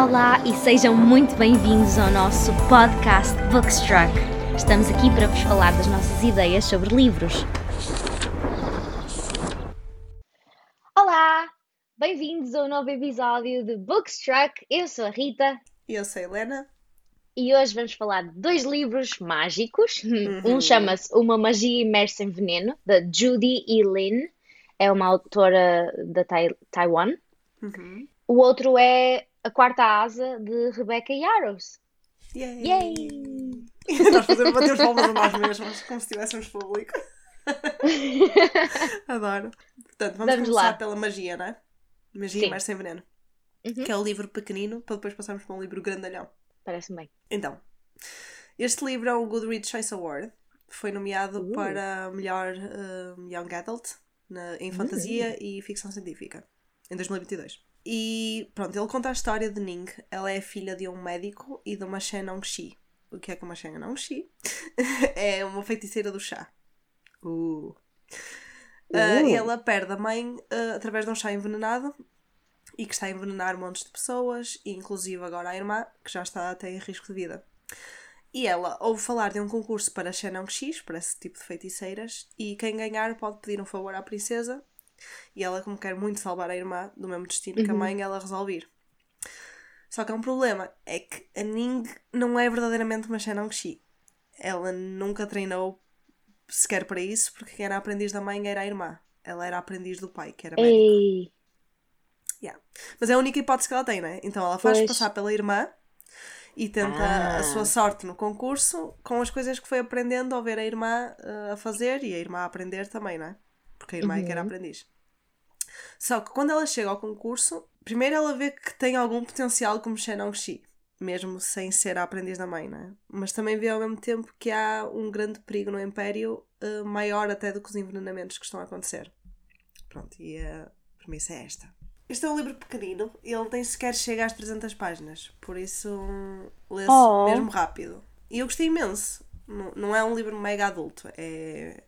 Olá e sejam muito bem-vindos ao nosso podcast Bookstruck. Estamos aqui para vos falar das nossas ideias sobre livros. Olá! Bem-vindos a um novo episódio de Bookstruck. Eu sou a Rita E eu sou a Helena. e hoje vamos falar de dois livros mágicos. Uhum. Um chama-se Uma Magia Imersa em Veneno, da Judy E. Lin. É uma autora da Tai- Taiwan. Uhum. O outro é A Quarta Asa, de Rebecca Yarros. Yay! Yay! Nós fazemos bater os palmas a nós mesmos, como se tivéssemos público. Adoro. Portanto, vamos, Vamos começar lá. pela magia, não é? Magia Sim. imersa em veneno. Uhum. Que é o livro pequenino, para depois passarmos para um livro grandalhão. Parece-me bem. Então, este livro é um Goodreads Choice Award. Foi nomeado Uh. para melhor uh, Young Adult na- em fantasia e ficção científica, em 2022. E pronto, ele conta a história de Ning. Ela é filha de um médico e de uma Shenong Shi. O que é que uma Shenong Shi? é uma feiticeira do chá. Uh. Uh, Uh. ela perde a mãe uh, através de um chá envenenado e que está a envenenar montes de pessoas, inclusive agora a irmã, que já está até em risco de vida. E ela ouve falar de um concurso para Shenong X, para esse tipo de feiticeiras, e quem ganhar pode pedir um favor à princesa. E ela, como quer muito salvar a irmã do mesmo destino que a Uhum. mãe, ela resolve ir. Só que há um problema, é que a Ning não é verdadeiramente uma Shenong Shi. Ela nunca treinou sequer para isso, porque quem era aprendiz da mãe era a irmã. Ela era a aprendiz do pai, que era médico. Ei! Mas é a única hipótese que ela tem, né? Então ela faz Pois. passar pela irmã e tenta Ah. a sua sorte no concurso com as coisas que foi aprendendo ao ver a irmã eh, a fazer e a irmã a aprender também, né? Porque a irmã é que era Uhum. aprendiz. Só que quando ela chega ao concurso, primeiro ela vê que tem algum potencial como Shenong Shi, mesmo sem ser a aprendiz da mãe, né? Mas também vê ao mesmo tempo que há um grande perigo no Império, eh, maior até do que os envenenamentos que estão a acontecer. Pronto, e a premissa é esta. Este é um livro pequenino, ele nem sequer chega às 300 páginas, por isso hum, lê-se Oh. mesmo rápido. E eu gostei imenso. Não, não é um livro mega adulto, é,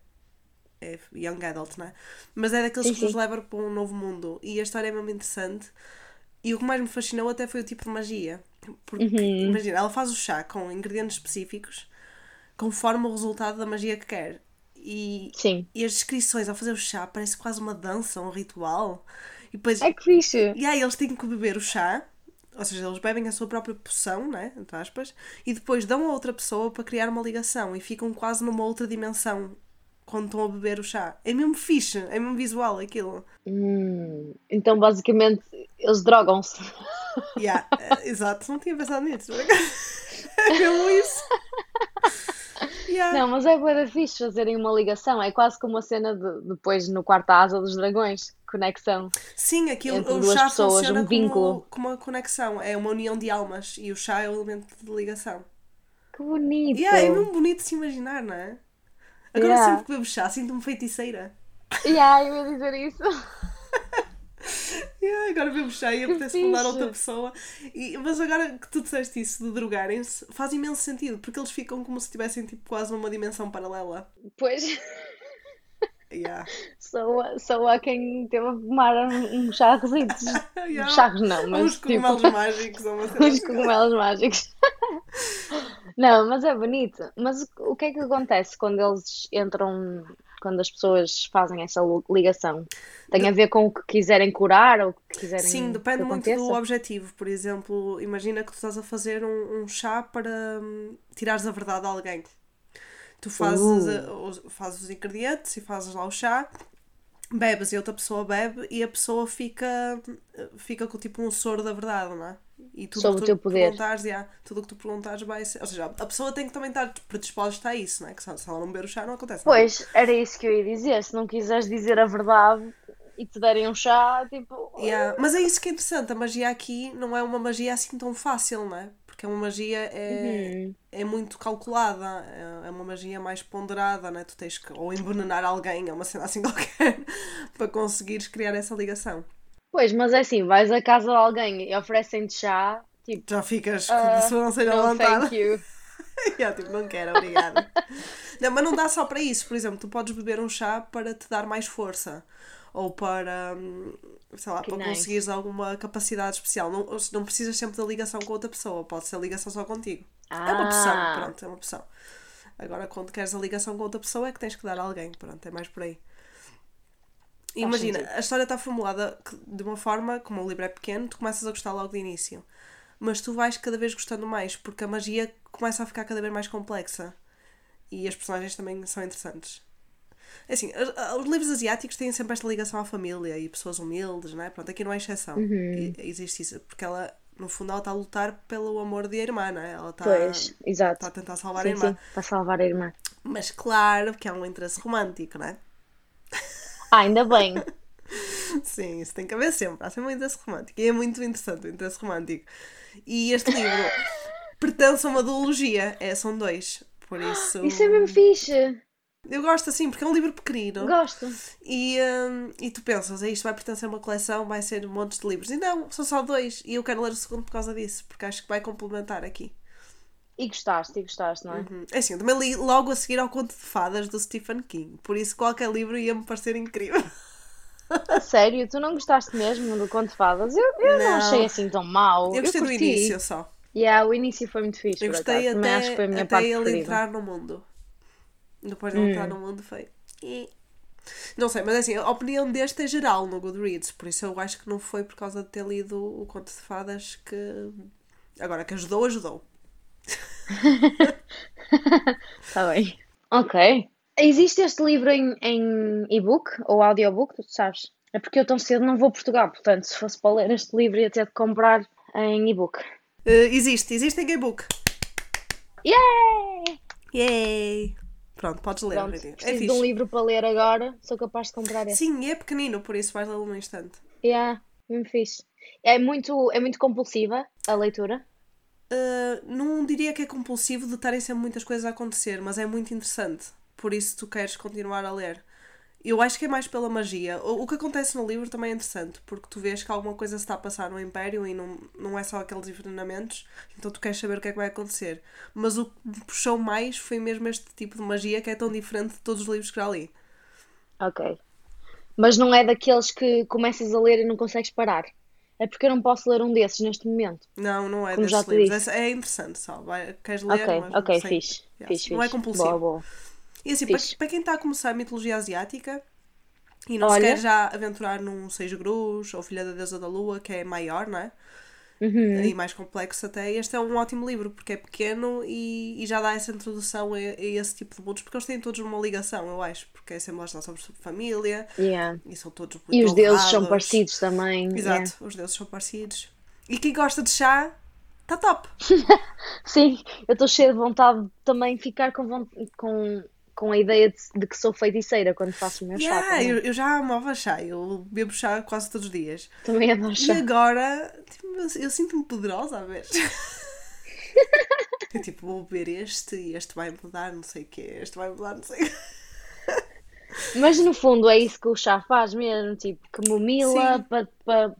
é young adult, não é? Mas é daqueles Sim, que nos leva para um novo mundo. E a história é mesmo interessante. E o que mais me fascinou até foi o tipo de magia. Porque, Uhum. imagina, ela faz o chá com ingredientes específicos conforme o resultado da magia que quer. E, Sim. e as descrições ao fazer o chá parece quase uma dança, um ritual. E depois É que fixe! e aí eles têm que beber o chá, ou seja, eles bebem a sua própria poção, né? Entre aspas, e depois dão a outra pessoa para criar uma ligação e ficam quase numa outra dimensão quando estão a beber o chá. É mesmo fixe, é mesmo visual aquilo. Hum, então, basicamente, eles drogam-se. Yeah, eh, exato, não tinha pensado nisso. É mesmo isso. Yeah. Não, mas é bué fixe fazerem uma ligação. É quase como a cena de, depois no quarto asa dos dragões. Conexão. Sim, aquilo, Entre o duas chá pessoas, um vínculo. como, como uma conexão, é uma união de almas e o chá é o elemento de ligação. Que bonito! Yeah, é mesmo bonito de se imaginar, não é? Agora Yeah. sempre que bebo chá, sinto-me feiticeira. Yeah, eu ia dizer isso. Yeah, agora bebo chá e apetece mandar outra pessoa. E- mas agora que tu disseste isso de drogarem-se, faz imenso sentido, porque eles ficam como se tivessem tipo, quase numa dimensão paralela. Pois, Yeah. a- sou a quem teve a fumar um, um charrositos. Yeah. Charros não, mas Uns tipo, cogumelos mágicos ou uma uns assim. cogumelos mágicos. Não, mas é bonito. Mas o o que é que acontece quando eles entram, quando as pessoas fazem essa lu- ligação? Tem a ver com o que quiserem curar ou o que quiserem Sim, depende que muito aconteça? do objetivo. Por exemplo, imagina que tu estás a fazer um, um chá para hum, tirares a verdade a alguém. Tu fazes, Uh. a- os, fazes os ingredientes e fazes lá o chá, bebes e outra pessoa bebe e a pessoa fica, fica com tipo um soro da verdade, não é? E tudo Sob que o teu poder. perguntares, yeah, tudo o que tu perguntares vai ser. Ou seja, a pessoa tem que também estar predisposta a isso, não é? Que se ela não beber o chá não acontece nada. Pois, era isso que eu ia dizer. Se não quiseres dizer a verdade e te derem um chá, tipo. Yeah, Mas é isso que é interessante, a magia aqui não é uma magia assim tão fácil, não é? Porque uma magia é, Uhum. é muito calculada, é- é uma magia mais ponderada, né? Tu tens que ou envenenar alguém, é uma cena assim qualquer, para conseguires criar essa ligação. Pois, mas é assim, vais à casa de alguém e oferecem-te chá, tipo, Já ficas Ah, com sobrancelha no levantada. thank you. yeah, tipo, não quero, obrigada. não, mas não dá só para isso. Por exemplo, tu podes beber um chá para te dar mais força. ou para, hum, sei lá, Que para nice. conseguires alguma capacidade especial. Não, não precisas sempre da ligação com outra pessoa, pode ser a ligação só contigo. É uma opção, Ah, pronto, é uma opção. Agora, quando queres a ligação com outra pessoa, é que tens que dar a alguém, pronto, é mais por aí. Imagina, sentido. a história está formulada de uma forma, como o livro é pequeno, tu começas a gostar logo de início. Mas tu vais cada vez gostando mais, porque a magia começa a ficar cada vez mais complexa. E as personagens também são interessantes. É Assim, a- a- os livros asiáticos têm sempre esta ligação à família e pessoas humildes, não é? Pronto, aqui não é exceção. Uhum. Existe isso, porque ela, no fundo, ela está a lutar pelo amor de a irmã, não é? Ela está, Pois, exato. está a tentar salvar a Sim, irmã. sim, para salvar a irmã. Mas claro que há um interesse romântico, não é? Ah, ainda bem. Sim, isso tem que haver sempre. Há sempre um interesse romântico. E é muito interessante o interesse romântico. E este livro pertence a uma duologia. É, são dois. Por isso. Isso é mesmo fixe. Eu gosto assim, porque é um livro pequenino. Gosto. E, hum, e tu pensas, "Ah, isto vai pertencer a uma coleção, vai ser montes de livros. E não, são só dois. E eu quero ler o segundo por causa disso, porque acho que vai complementar aqui. E gostaste, e gostaste, não é? Uhum. É assim, eu também li logo a seguir ao Conto de Fadas do Stephen King. Por isso qualquer livro ia-me parecer incrível. A sério, tu não gostaste mesmo do Conto de Fadas? Eu, eu não. Não. achei assim tão mau. Eu gostei do curti. início só. Yeah, o início foi muito fixe. Eu gostei acaso. Também acho que foi a até, minha até ele preferida. entrar no mundo. Depois de ele Hum. entrar no mundo foi. Não sei, mas assim, a opinião deste é geral no Goodreads, por isso eu acho que não foi por causa de ter lido o Conto de Fadas que. Agora, que ajudou, ajudou. Está bem. Ok. Existe este livro em, em e-book ou audiobook, tu sabes? É porque eu tão cedo não vou a Portugal, portanto, se fosse para ler este livro ia ter de comprar em e-book. Eh, existe, existe em e-book. Yay! Yay! Pronto, podes ler, Pronto. É preciso fixe. de um livro para ler agora, sou capaz de comprar este. Sim, é pequenino, por isso vais lê-lo num instante. Yeah, mesmo fixe. É muito, é muito compulsiva a leitura. Uh, não diria que é compulsivo de estarem sempre muitas coisas a acontecer, mas é muito interessante. Por isso tu queres continuar a ler. Eu acho que é mais pela magia. O, o que acontece no livro também é interessante, porque tu vês que alguma coisa se está a passar no Império e não, não é só aqueles envenenamentos, então tu queres saber o que é que vai acontecer. Mas o que me puxou mais foi mesmo este tipo de magia que é tão diferente de todos os livros que já li. Ok. Mas não é daqueles que começas a ler e não consegues parar. É porque eu não posso ler um desses neste momento. Não, não é Como já desses livros. disse. É, é interessante só. Vai, queres ler, Ok, mas ok, sei. fixe. Yes. Fixe, Não é compulsivo. Boa, boa. E assim, para, para quem está a começar a mitologia asiática e não Olha. se quer já aventurar num Seis Grus ou Filha da Deusa da Lua, que é maior, não é? Uhum. E mais complexo até, este é um ótimo livro porque é pequeno e, e já dá essa introdução a, a esse tipo de mundos, porque eles têm todos uma ligação, eu acho, porque é sempre lá sobre família Yeah. e são todos muito E os deuses são parecidos também. Exato, yeah. os deuses são parecidos. E quem gosta de chá, está top. Sim, eu estou cheia de vontade de também ficar com, com, com a ideia de, de que sou feiticeira quando faço o meu chá. Yeah, também. eu, eu já amava chá, eu bebo chá quase todos os dias. Também adoro E chá. agora, tipo, eu, eu sinto-me poderosa a ver. Eu tipo, vou beber este e este vai mudar não sei o quê, este vai mudar não sei o quê. Mas no fundo é isso que o chá faz mesmo, tipo, que mumila para Para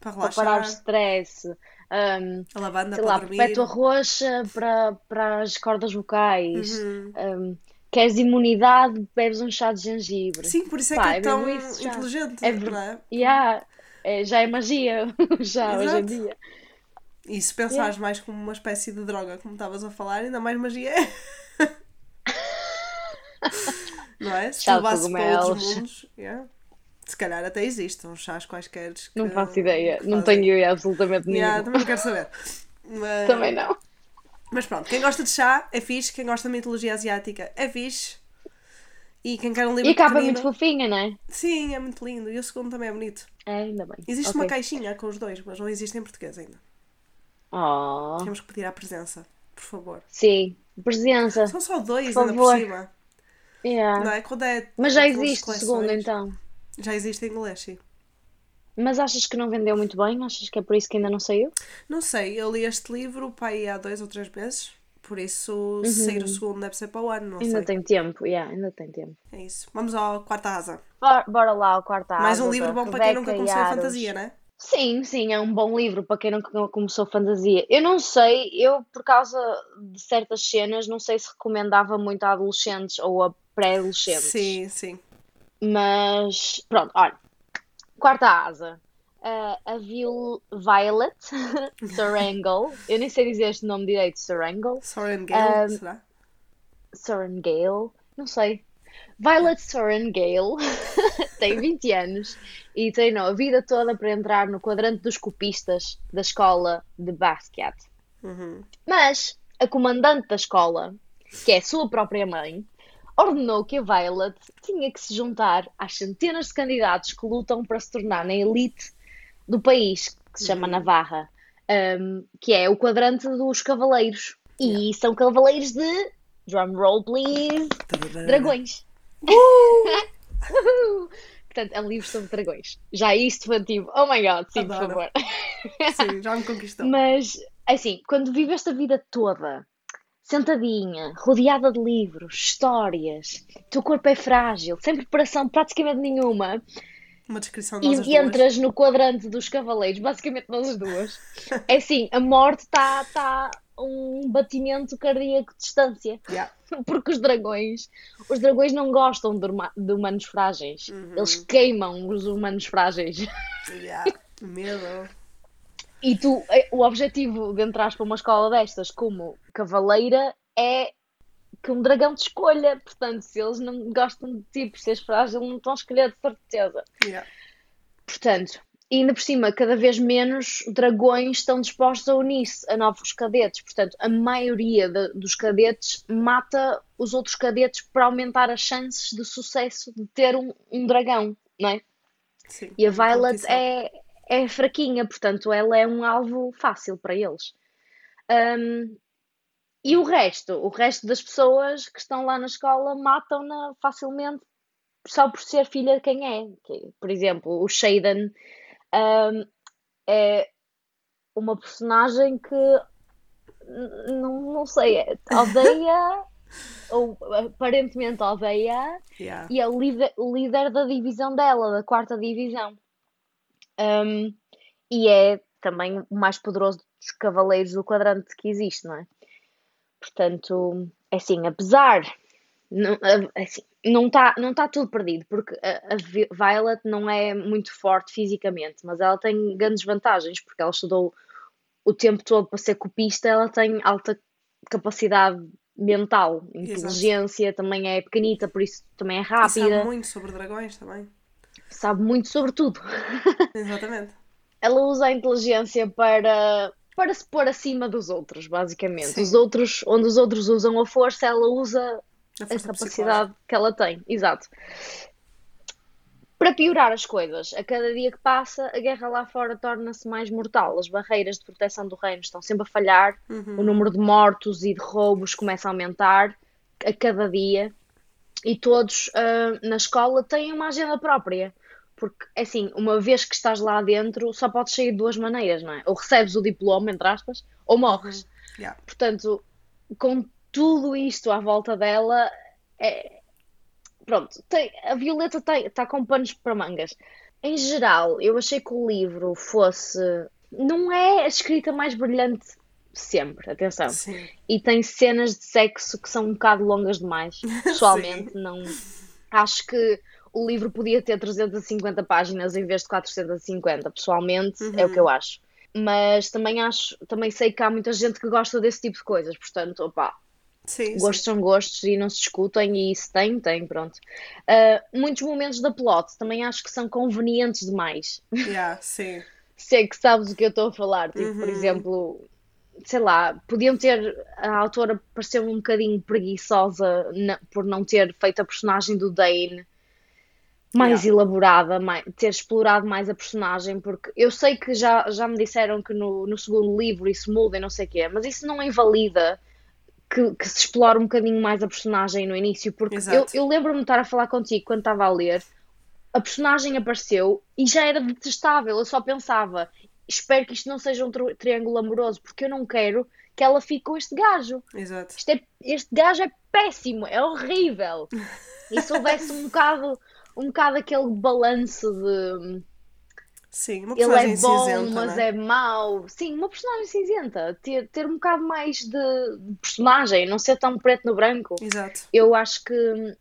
para relaxar, parar o stress. Um, a lavanda para lá, dormir. roxa para, para as cordas vocais. Uhum. Um, queres imunidade, bebes um chá de gengibre. Sim, por isso é Pá, que é é tão já. inteligente, É não é? Yeah, é, já é magia, já hoje em Exato. dia. E se pensares mais como uma espécie de droga, como estavas a falar, ainda mais magia é. não é? Se levasses para outros mundos, yeah. se calhar até existem uns chás quaisquer. Que, Não faço ideia, não tenho ideia absolutamente Yeah, nenhuma. também não quero saber. Mas, Também não. Mas pronto, quem gosta de chá é fixe, quem gosta de mitologia asiática é fixe. E quem quer um livro E a capa é muito fofinha, não é? Sim, é muito lindo. E o segundo também é bonito. É, ainda bem. Existe Ok. uma caixinha com os dois, mas não existe em português ainda. Oh, Temos que pedir à presença, por favor. sim, presença. São só dois Por ainda por favor. cima. Yeah. Não é? Quando é Mas já existe o segundo então. Já existe em inglês, sim. Mas achas que não vendeu muito bem? Achas que é por isso que ainda não saiu? Não sei, eu li este livro pai há dois ou três meses, por isso se sair o segundo deve ser para o ano, não Uhum. Ainda sei. tem tempo, yeah, ainda tem tempo. É isso. Vamos ao quarta asa. Bora, bora lá ao quarto Mais um asa livro bom para quem nunca começou a fantasia, né? Sim, sim, é um bom livro para quem não começou fantasia. Eu não sei, eu por causa de certas cenas, não sei se recomendava muito a adolescentes ou a pré-adolescentes. Sim, sim. Mas pronto, olha. Quarta asa. Uh, a Vil Violet Sorengel. Eu nem sei dizer este nome direito, Sorengel. Sorengale, um, será? Sorengale, não sei. Violet Sorengale tem 20 anos e treinou a vida toda para entrar no quadrante dos copistas da escola de basquete. Uhum. Mas a comandante da escola, que é a sua própria mãe, ordenou que a Violet tinha que se juntar às centenas de candidatos que lutam para se tornar na elite do país, que se chama uhum. Navarra, um, que é o quadrante dos cavaleiros. E são cavaleiros de, drum roll please, dragões. Uh! Portanto, é um livro sobre dragões. Já isto foi tipo, oh my god, sim, Adoro. por favor. Sim, já me conquistou. Mas, assim, quando vive esta vida toda sentadinha, rodeada de livros, histórias, teu corpo é frágil, sem preparação praticamente nenhuma. Uma descrição de E entras no quadrante dos cavaleiros, basicamente nós as duas. é assim, a morte está tá um batimento cardíaco de distância. Yeah. Porque os dragões, os dragões não gostam de, de humanos frágeis. Uhum. Eles queimam os humanos frágeis. Yeah. Medo. E tu, eh, o objetivo de entrar para uma escola destas como cavaleira é que um dragão te escolha. Portanto, se eles não gostam de ti por seres frágil, não estão a escolher de certeza. Yeah. Portanto, e ainda por cima, cada vez menos dragões estão dispostos a unir-se a novos cadetes. Portanto, a maioria de, dos cadetes mata os outros cadetes para aumentar as chances de sucesso de ter um, um dragão, não é? Sim, e a Violet é, é fraquinha, portanto ela é um alvo fácil para eles. Um, e o resto, o resto das pessoas que estão lá na escola matam-na facilmente só por ser filha de quem é. Por exemplo, o Shaden um, é uma personagem que não, não sei, é, odeia ou aparentemente odeia yeah. e é o líder, o líder da divisão dela, da quarta divisão. Um, e é também o mais poderoso dos cavaleiros do quadrante que existe, não é? Portanto, é assim, apesar. Não, é assim, não está não tá tudo perdido, porque a, a, Violet não é muito forte fisicamente, mas ela tem grandes vantagens, porque ela estudou o tempo todo para ser copista, ela tem alta capacidade mental, inteligência, Exato. também é pequenita, por isso também é rápida. E sabe muito sobre dragões também sabe muito sobre tudo. Exatamente. Ela usa a inteligência para, para se pôr acima dos outros, basicamente. Sim. Os outros, onde os outros usam a força, ela usa a, a capacidade que ela tem. Exato. Para piorar as coisas, a cada dia que passa, a guerra lá fora torna-se mais mortal. As barreiras de proteção do reino estão sempre a falhar, uhum. o número de mortos e de roubos começa a aumentar a cada dia e todos uh, na escola têm uma agenda própria. Porque, assim, uma vez que estás lá dentro, só podes sair de duas maneiras, não é? Ou recebes o diploma, entre aspas, ou morres. Uhum. Yeah. Portanto, com tudo isto à volta dela, é... pronto, tem... a Violeta está com panos para mangas. Em geral, eu achei que o livro fosse. Não é a escrita mais brilhante sempre, atenção. Sim. E tem cenas de sexo que são um bocado longas demais. Pessoalmente, não. Acho que o livro podia ter 350 páginas em vez de 450, pessoalmente, uhum. é o que eu acho. Mas também acho, também sei que há muita gente que gosta desse tipo de coisas, portanto, opá, Sim, gostos sim. são gostos e não se discutem, e se tem, tem, pronto. Uh, muitos momentos da plot também acho que são convenientes demais. Yeah, sim. Sei que sabes o que eu estou a falar, tipo, uhum. por exemplo, sei lá, podiam ter. A autora pareceu um bocadinho preguiçosa na, por não ter feito a personagem do Dane mais yeah. elaborada, mais, ter explorado mais a personagem, porque eu sei que já, já me disseram que no, no segundo livro isso muda e não sei o quê, mas isso não invalida que, que, se explore um bocadinho mais a personagem no início, porque eu, eu lembro-me de estar a falar contigo quando estava a ler, a personagem apareceu e já era detestável, eu só pensava, espero que isto não seja um tri triângulo amoroso, porque eu não quero que ela fique com este gajo. Exato. Este, é, este gajo é péssimo, é horrível. E se houvesse um bocado um bocado aquele balanço de. Sim, uma ele é bom, cinzenta, mas é? é mau. Sim, uma personagem cinzenta. Ter, ter um bocado mais de, de personagem, não ser tão preto no branco. Exato. Eu acho que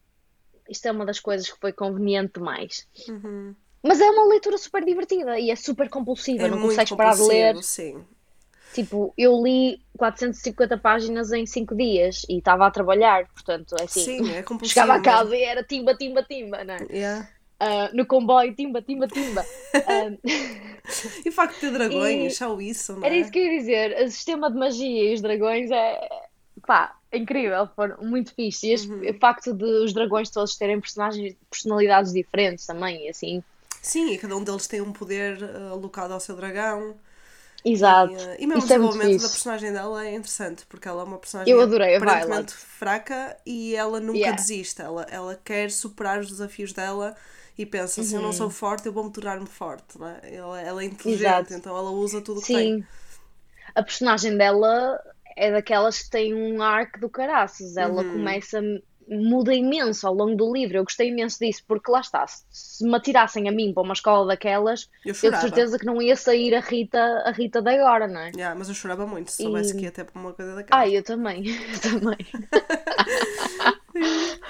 isto é uma das coisas que foi conveniente demais. Uhum. Mas é uma leitura super divertida e é super compulsiva, É não consegues parar de ler. sim. Tipo, eu li 450 páginas em 5 dias e estava a trabalhar, portanto, é assim. Sim, é compulsivo. Chegava a casa e era timba, timba, timba, não é? Yeah. Ah, no comboio, timba, timba, timba. Ah, E o facto de ter dragões, E- só isso, não era é? isso que eu ia dizer. O sistema de magia e os dragões é. pá, é incrível, foram muito fixe. E este- Uhum. o facto de os dragões todos terem personagens, personalidades diferentes também, e assim. Sim, e cada um deles tem um poder uh, alocado ao seu dragão. Exato. E, uh, e mesmo Isso é o muito desenvolvimento da fixe. personagem dela é interessante, porque ela é uma personagem Eu adorei a aparentemente fraca e ela nunca Yeah. desiste. Ela, ela quer superar os desafios dela e pensa, se eu Uhum. não sou forte, eu vou-me tornar-me forte. Não é? ela, ela é inteligente, Exato. então ela usa tudo o que tem. Sim. A personagem dela é daquelas que tem um arco do caraças. Ela Uhum. começa, muda imenso ao longo do livro. Eu gostei imenso disso, porque lá está. Se me atirassem a mim para uma escola daquelas, Eu eu de certeza que não ia sair a Rita, a Rita de agora, não é? Yeah, mas eu chorava muito se soubesse E- que ia até para uma coisa daquela. Ah, eu também, eu também.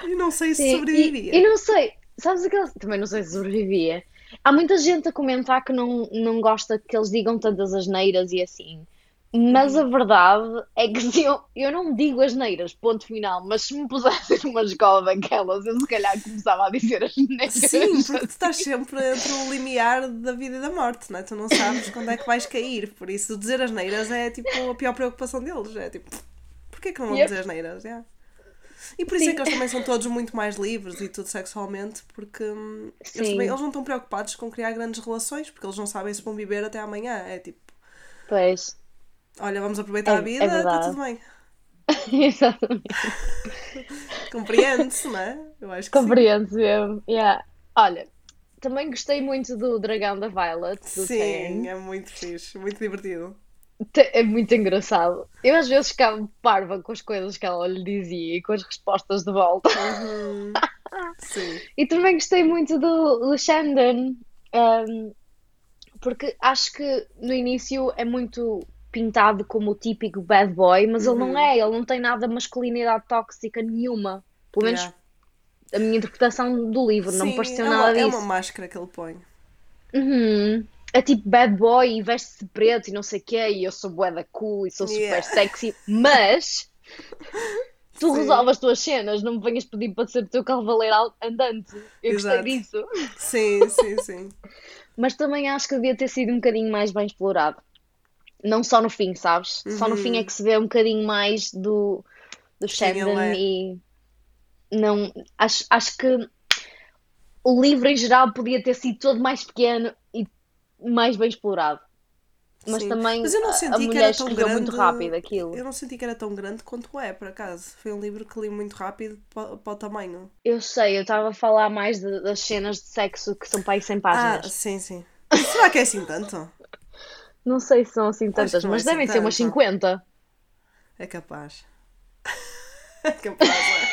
E não sei se Sim, sobrevivia. E, e não sei, sabes aquela. Também não sei se sobrevivia. Há muita gente a comentar que não, não gosta que eles digam tantas asneiras e assim. Mas a verdade é que se eu, eu não digo asneiras, ponto final. Mas se me pusessem numa escola daquelas, eu se calhar começava a dizer asneiras. Sim, porque tu estás sempre entre o limiar da vida e da morte, não é? Tu não sabes quando é que vais cair. Por isso, dizer as neiras é tipo a pior preocupação deles. É tipo, porquê que não vão dizer as neiras? Yeah. E por isso é Sim. que eles também são todos muito mais livres e tudo sexualmente, porque hum, eles, também- eles não estão preocupados com criar grandes relações, porque eles não sabem se vão viver até amanhã. É tipo, Pois, olha, vamos aproveitar É- a é vida, está verdade. tudo bem. exatamente. Compreende-se, não é? Eu acho que sim. Compreendo mesmo. Yeah. Olha, também gostei muito do Dragão da Violet, do Sim, Tern. é muito fixe, muito divertido. É muito engraçado. Eu às vezes ficava parva com as coisas que ela lhe dizia e com as respostas de volta. Uhum. Sim. E também gostei muito do, do Shandon, um, porque acho que no início é muito pintado como o típico bad boy, mas ele Uhum. não é, ele não tem nada de masculinidade tóxica nenhuma. Pelo menos Yeah. a minha interpretação do livro, não me Sim, pareceu é nada uma, é disso. uma máscara que ele põe. Uhum. É tipo bad boy e veste-se preto e não sei o quê, e eu sou bué da cool e sou super Yeah. sexy, mas tu Sim. resolves as tuas cenas, não me venhas pedir para ser o teu cavaleiro al- andante. Eu Exato. gostei disso. Sim, sim, sim. Mas também acho que devia ter sido um bocadinho mais bem explorado. Não só no fim, sabes? Só no Uhum. fim é que se vê um bocadinho mais do, do Shandon é. e não acho, acho que o livro em geral podia ter sido todo mais pequeno e mais bem explorado. Mas Sim. também Mas eu não a- senti a que mulher escreveu grande. muito rápido aquilo. Eu não senti que era tão grande quanto é, por acaso. Foi um livro que li muito rápido para, para o tamanho. Eu sei, eu estava a falar mais de- das cenas de sexo que são para aí 100 Ah, páginas. sim, sim. Será que é assim tanto? Não sei se são assim tantas, não é mas assim devem ser umas tanto. 50. É capaz. É capaz, é.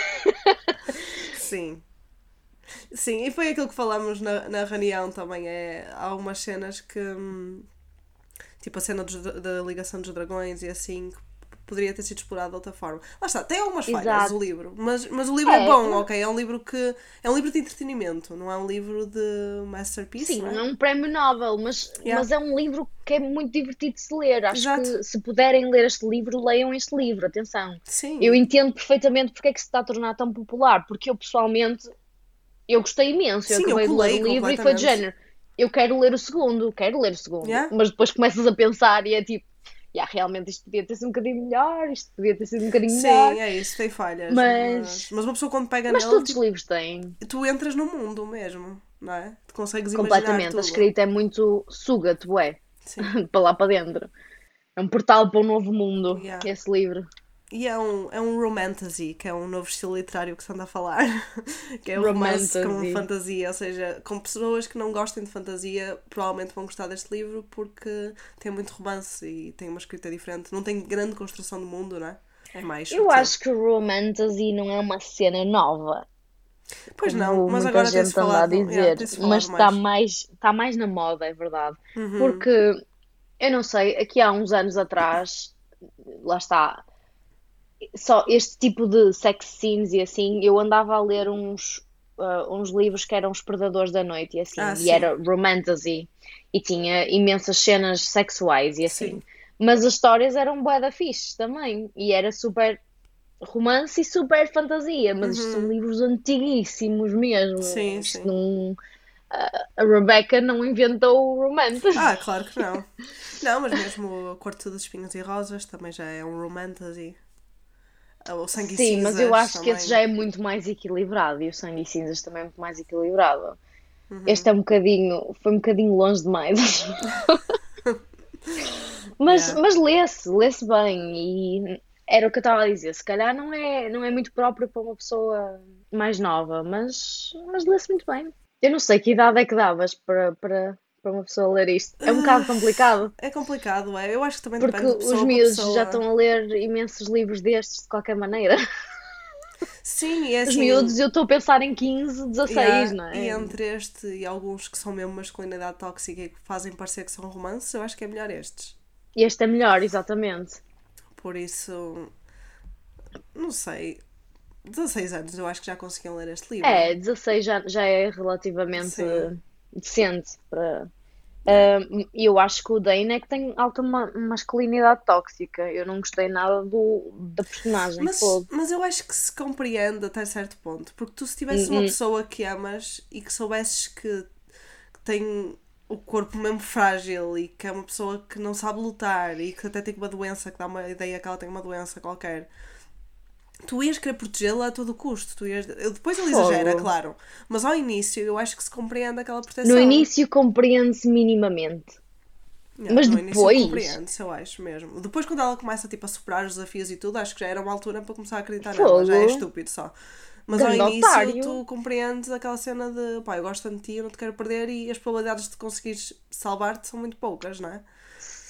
Sim. Sim, e foi aquilo que falámos na, na reunião também. É, há umas cenas que. hum, Tipo a cena dos- da ligação dos dragões e assim. que Poderia ter sido explorado de outra forma. Lá está, tem algumas falhas Exato. o livro, mas, mas o livro É, é, bom, ok? É um livro que. É um livro de entretenimento, não é um livro de masterpiece. Sim, não não é? é um prémio Nobel, mas, Yeah. mas é um livro que é muito divertido de se ler. Acho Exato. que se puderem ler este livro, leiam este livro, atenção. Sim. Eu entendo perfeitamente porque é que se está a tornar tão popular, porque eu pessoalmente eu gostei imenso. Eu Sim, eu acabei de ler o livro e foi de género. Eu quero ler o segundo, quero ler o segundo. Yeah. Mas depois começas a pensar e é tipo, yeah, realmente isto podia ter sido um bocadinho melhor, isto podia ter sido um bocadinho melhor. Sim, é isso, tem falhas. Mas- Mas, mas uma pessoa quando pega Mas nele, todos tipo, os livros têm, tu entras no mundo mesmo, não é? Tu consegues completamente. A escrita é muito suga-te, ué, Sim. para lá para dentro. É um portal para um novo mundo, Yeah. esse livro. E é um, é um romantasy, que é um novo estilo literário que se anda a falar. que é um romance com fantasia. Ou seja, com pessoas que não gostem de fantasia, provavelmente vão gostar deste livro porque tem muito romance e tem uma escrita diferente. Não tem grande construção do mundo, não é? É mais. Eu acho que o Romantasy não é uma cena nova. Pois como não, mas agora tem-se anda a falado. dizer, tem-se falado mas está mais. está mais na moda, é verdade. Uhum. Porque, eu não sei, aqui há uns anos atrás, lá está, só este tipo de sex scenes e assim, eu andava a ler uns, uh, uns livros que eram Os Predadores da Noite e assim, Ah, e sim. era romantasy e tinha imensas cenas sexuais e assim. Sim. Mas as histórias eram bué da fixe também e era super romance e super fantasia, mas isto são livros antiguíssimos mesmo. Uhum. Sim, sim. não- a- Rebecca não inventou o romance. Ah, claro que não. Não, mas mesmo a Corte dos Espinhos e Rosas também já é um romantasy. O Sangue e Sim, mas eu Cinzas acho que esse também. já é muito mais equilibrado e o Sangue e Cinzas também é muito mais equilibrado. Uhum. Este é um bocadinho, foi um bocadinho longe demais. mas Yeah. mas lê-se, lê-se bem e era o que eu estava a dizer. Se calhar não é, não é muito próprio para uma pessoa mais nova, mas, mas lê-se muito bem. Eu não sei que idade é que davas para, para, para uma pessoa ler isto. É um bocado complicado. É complicado, é. Eu acho que também Porque depende de pessoa os miúdos pessoa. já estão a ler imensos livros destes de qualquer maneira. Sim, é Os assim. miúdos, eu estou a pensar em 15, 16, yeah, não é? E entre este e alguns que são mesmo masculinidade tóxica e que fazem parecer que são romances, eu acho que é melhor estes. Este é melhor, exatamente. Por isso. Não sei. 16 anos eu acho que já conseguiam ler este livro. É, 16 já, já é relativamente Sim. Decente para. E eu acho que o Dane é que tem alta ma- masculinidade tóxica. Eu não gostei nada do, da personagem. Mas, mas eu acho que se compreende até certo ponto. Porque tu, se tivesse Uhum. uma pessoa que amas e que soubesses que, que tem o corpo mesmo frágil e que é uma pessoa que não sabe lutar e que até tem uma doença, que dá uma ideia que ela tem uma doença qualquer, tu ias querer protegê-la a todo custo. Tu ias... Depois ele exagera, claro. Mas ao início eu acho que se compreende aquela proteção. No início compreende-se minimamente. Yeah, mas no início depois- compreende-se, eu acho mesmo. Depois, quando ela começa tipo, a superar os desafios e tudo, acho que já era uma altura para começar a acreditar nela. Já é estúpido só. Mas ao início otário. tu compreendes aquela cena de pá, eu gosto tanto de ti, eu não te quero perder e as probabilidades de conseguires salvar-te são muito poucas, não é?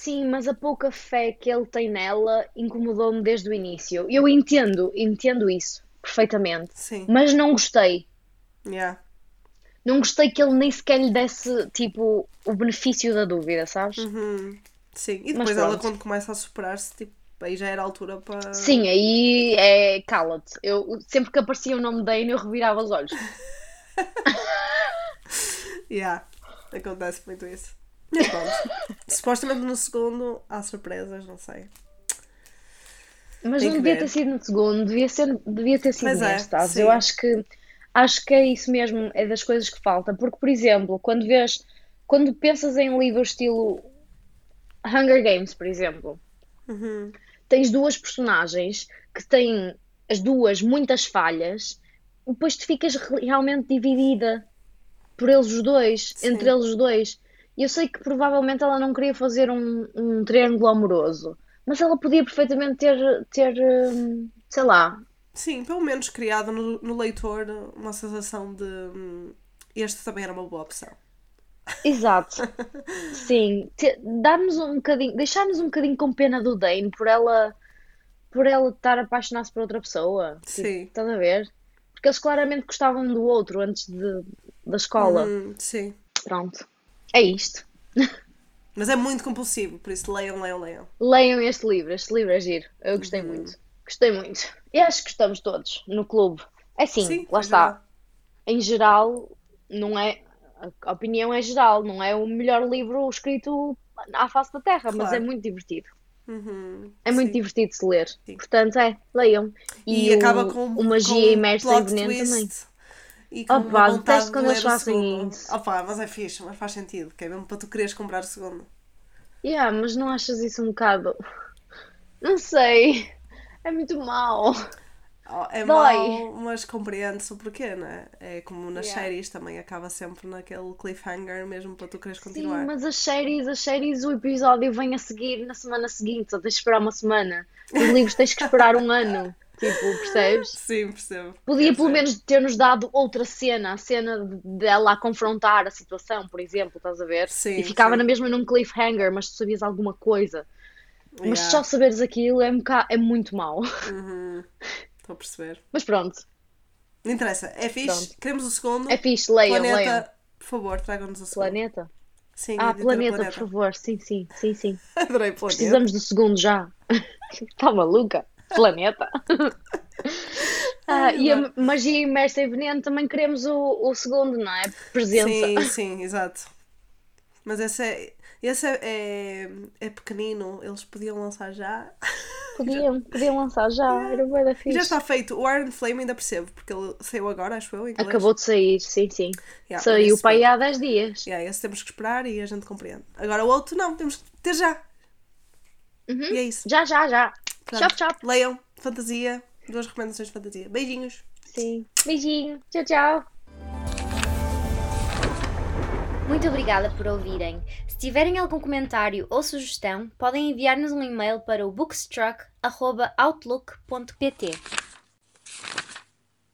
Sim, mas a pouca fé que ele tem nela incomodou-me desde o início. Eu entendo, entendo isso perfeitamente. Sim. Mas não gostei. Yeah. Não gostei que ele nem sequer lhe desse, tipo, o benefício da dúvida, sabes? Uhum. Sim. E depois ela quando começa a superar-se, tipo, aí já era a altura para. Sim, aí é cala-te. Eu, sempre que aparecia o nome Dane, eu revirava os olhos. Yeah. Acontece muito isso. Mas pronto. Supostamente no segundo há surpresas, não sei. Mas Tem não devia ver. ter sido no segundo, devia, ser, devia ter sido Mas é, neste, sim. Eu acho que acho que é isso mesmo, é das coisas que falta. Porque, por exemplo, quando vês, quando pensas em livros estilo Hunger Games, por exemplo, Uhum. tens duas personagens que têm as duas muitas falhas, depois tu ficas re- realmente dividida por eles os dois, Sim. entre eles os dois. Eu sei que provavelmente ela não queria fazer um, um triângulo amoroso, mas ela podia perfeitamente ter, ter hum, sei lá, Sim, pelo menos criado no, no leitor uma sensação de hum, este também era uma boa opção. exato. Sim, dar-nos um bocadinho, deixar-nos um bocadinho com pena do Dane por ela por ela estar a apaixonar-se por outra pessoa. Tipo, Sim. estás a ver? Porque eles claramente gostavam um do outro antes de, da escola. Hum, sim. Pronto. É isto. Mas é muito compulsivo, por isso leiam, leiam, leiam. Leiam este livro. Este livro é giro. Eu gostei Uhum. muito. Gostei muito. E acho que estamos todos no clube. É sim, Sim, lá está. geral. Em geral, não é. A opinião é geral, não é o melhor livro escrito à face da Terra, mas Claro. é muito divertido. Uhum, É muito sim. divertido de se ler. Sim. Portanto, é, leiam. E, o, acaba com, o Magia com Imersa em Veneno twist também. E com Opa, uma vontade detesto quando eles o fazem segundo. Opa, mas é fixe, mas faz sentido, que é mesmo para tu quereres comprar o segundo. Yeah, mas não achas isso um bocado. Não sei. É muito mau. Oh, É Dói. mau, mas compreende-se o porquê, não é? É como nas Yeah. séries também, acaba sempre naquele cliffhanger mesmo para tu quereres Sim, continuar. mas as séries, as séries, o episódio vem a seguir na semana seguinte, só tens de esperar uma semana. Os livros tens que esperar um ano. Tipo, percebes? Sim, percebo. Podia pelo menos ter-nos dado outra cena, a cena de- dela a confrontar a situação, por exemplo, estás a ver? Sim, E ficava sim. na mesma num cliffhanger, mas tu sabias alguma coisa. Mas yeah. só saberes aquilo é, um boca- é muito mau. Uhum. Estou a perceber. Mas pronto, Não interessa, é fixe, Pronto. queremos o segundo. é fixe, leiam, Planeta, leiam. por favor, tragam-nos o segundo. Planeta? Sim, Ah, dizer planeta, por favor, sim, sim, sim, sim. Adorei planeta. Precisamos do segundo já. Está maluca? Planeta. Ah, e a magia imersa em veneno também queremos o, o segundo, não é? Presença. Sim, sim, exato. Mas esse é, esse é, é, é pequenino, eles podiam lançar já. Podiam, podiam lançar já, era bué da E fixe. já está feito. O Iron Flame ainda percebo, porque ele saiu agora, acho eu. Acabou de sair, sim, sim. Yeah, Saiu para aí há 10 dias. Yeah, esse temos que esperar e a gente compreende. Agora o outro não, temos que ter já. Uhum. E é isso. Já, já, já. Pronto. Chop, chop. Leiam, fantasia, duas recomendações de fantasia. Beijinhos. Sim. Beijinho. Tchau, tchau. Muito obrigada por ouvirem. Se tiverem algum comentário ou sugestão, podem enviar-nos um e-mail para o bookstruck.outlook.pt.